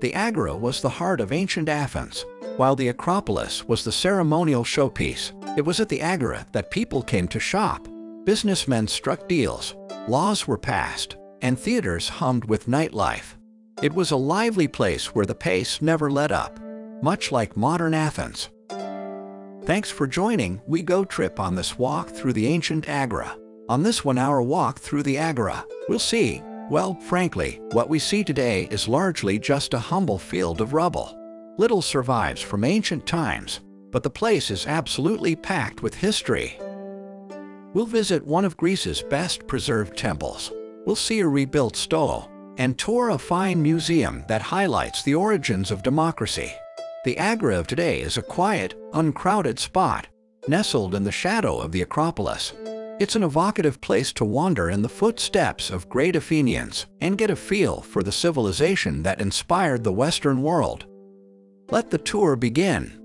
The Agora was the heart of ancient Athens, while the Acropolis was the ceremonial showpiece. It was at the Agora that people came to shop. Businessmen struck deals, laws were passed, and theaters hummed with nightlife. It was a lively place where the pace never let up, much like modern Athens. Thanks for joining We Go Trip on this walk through the ancient Agora. On this one-hour walk through the Agora, we'll see, well, frankly, what we see today is largely just a humble field of rubble. Little survives from ancient times, but the place is absolutely packed with history. We'll visit one of Greece's best preserved temples. We'll see a rebuilt stoa and tour a fine museum that highlights the origins of democracy. The Agora of today is a quiet, uncrowded spot, nestled in the shadow of the Acropolis. It's an evocative place to wander in the footsteps of great Athenians and get a feel for the civilization that inspired the Western world. Let the tour begin.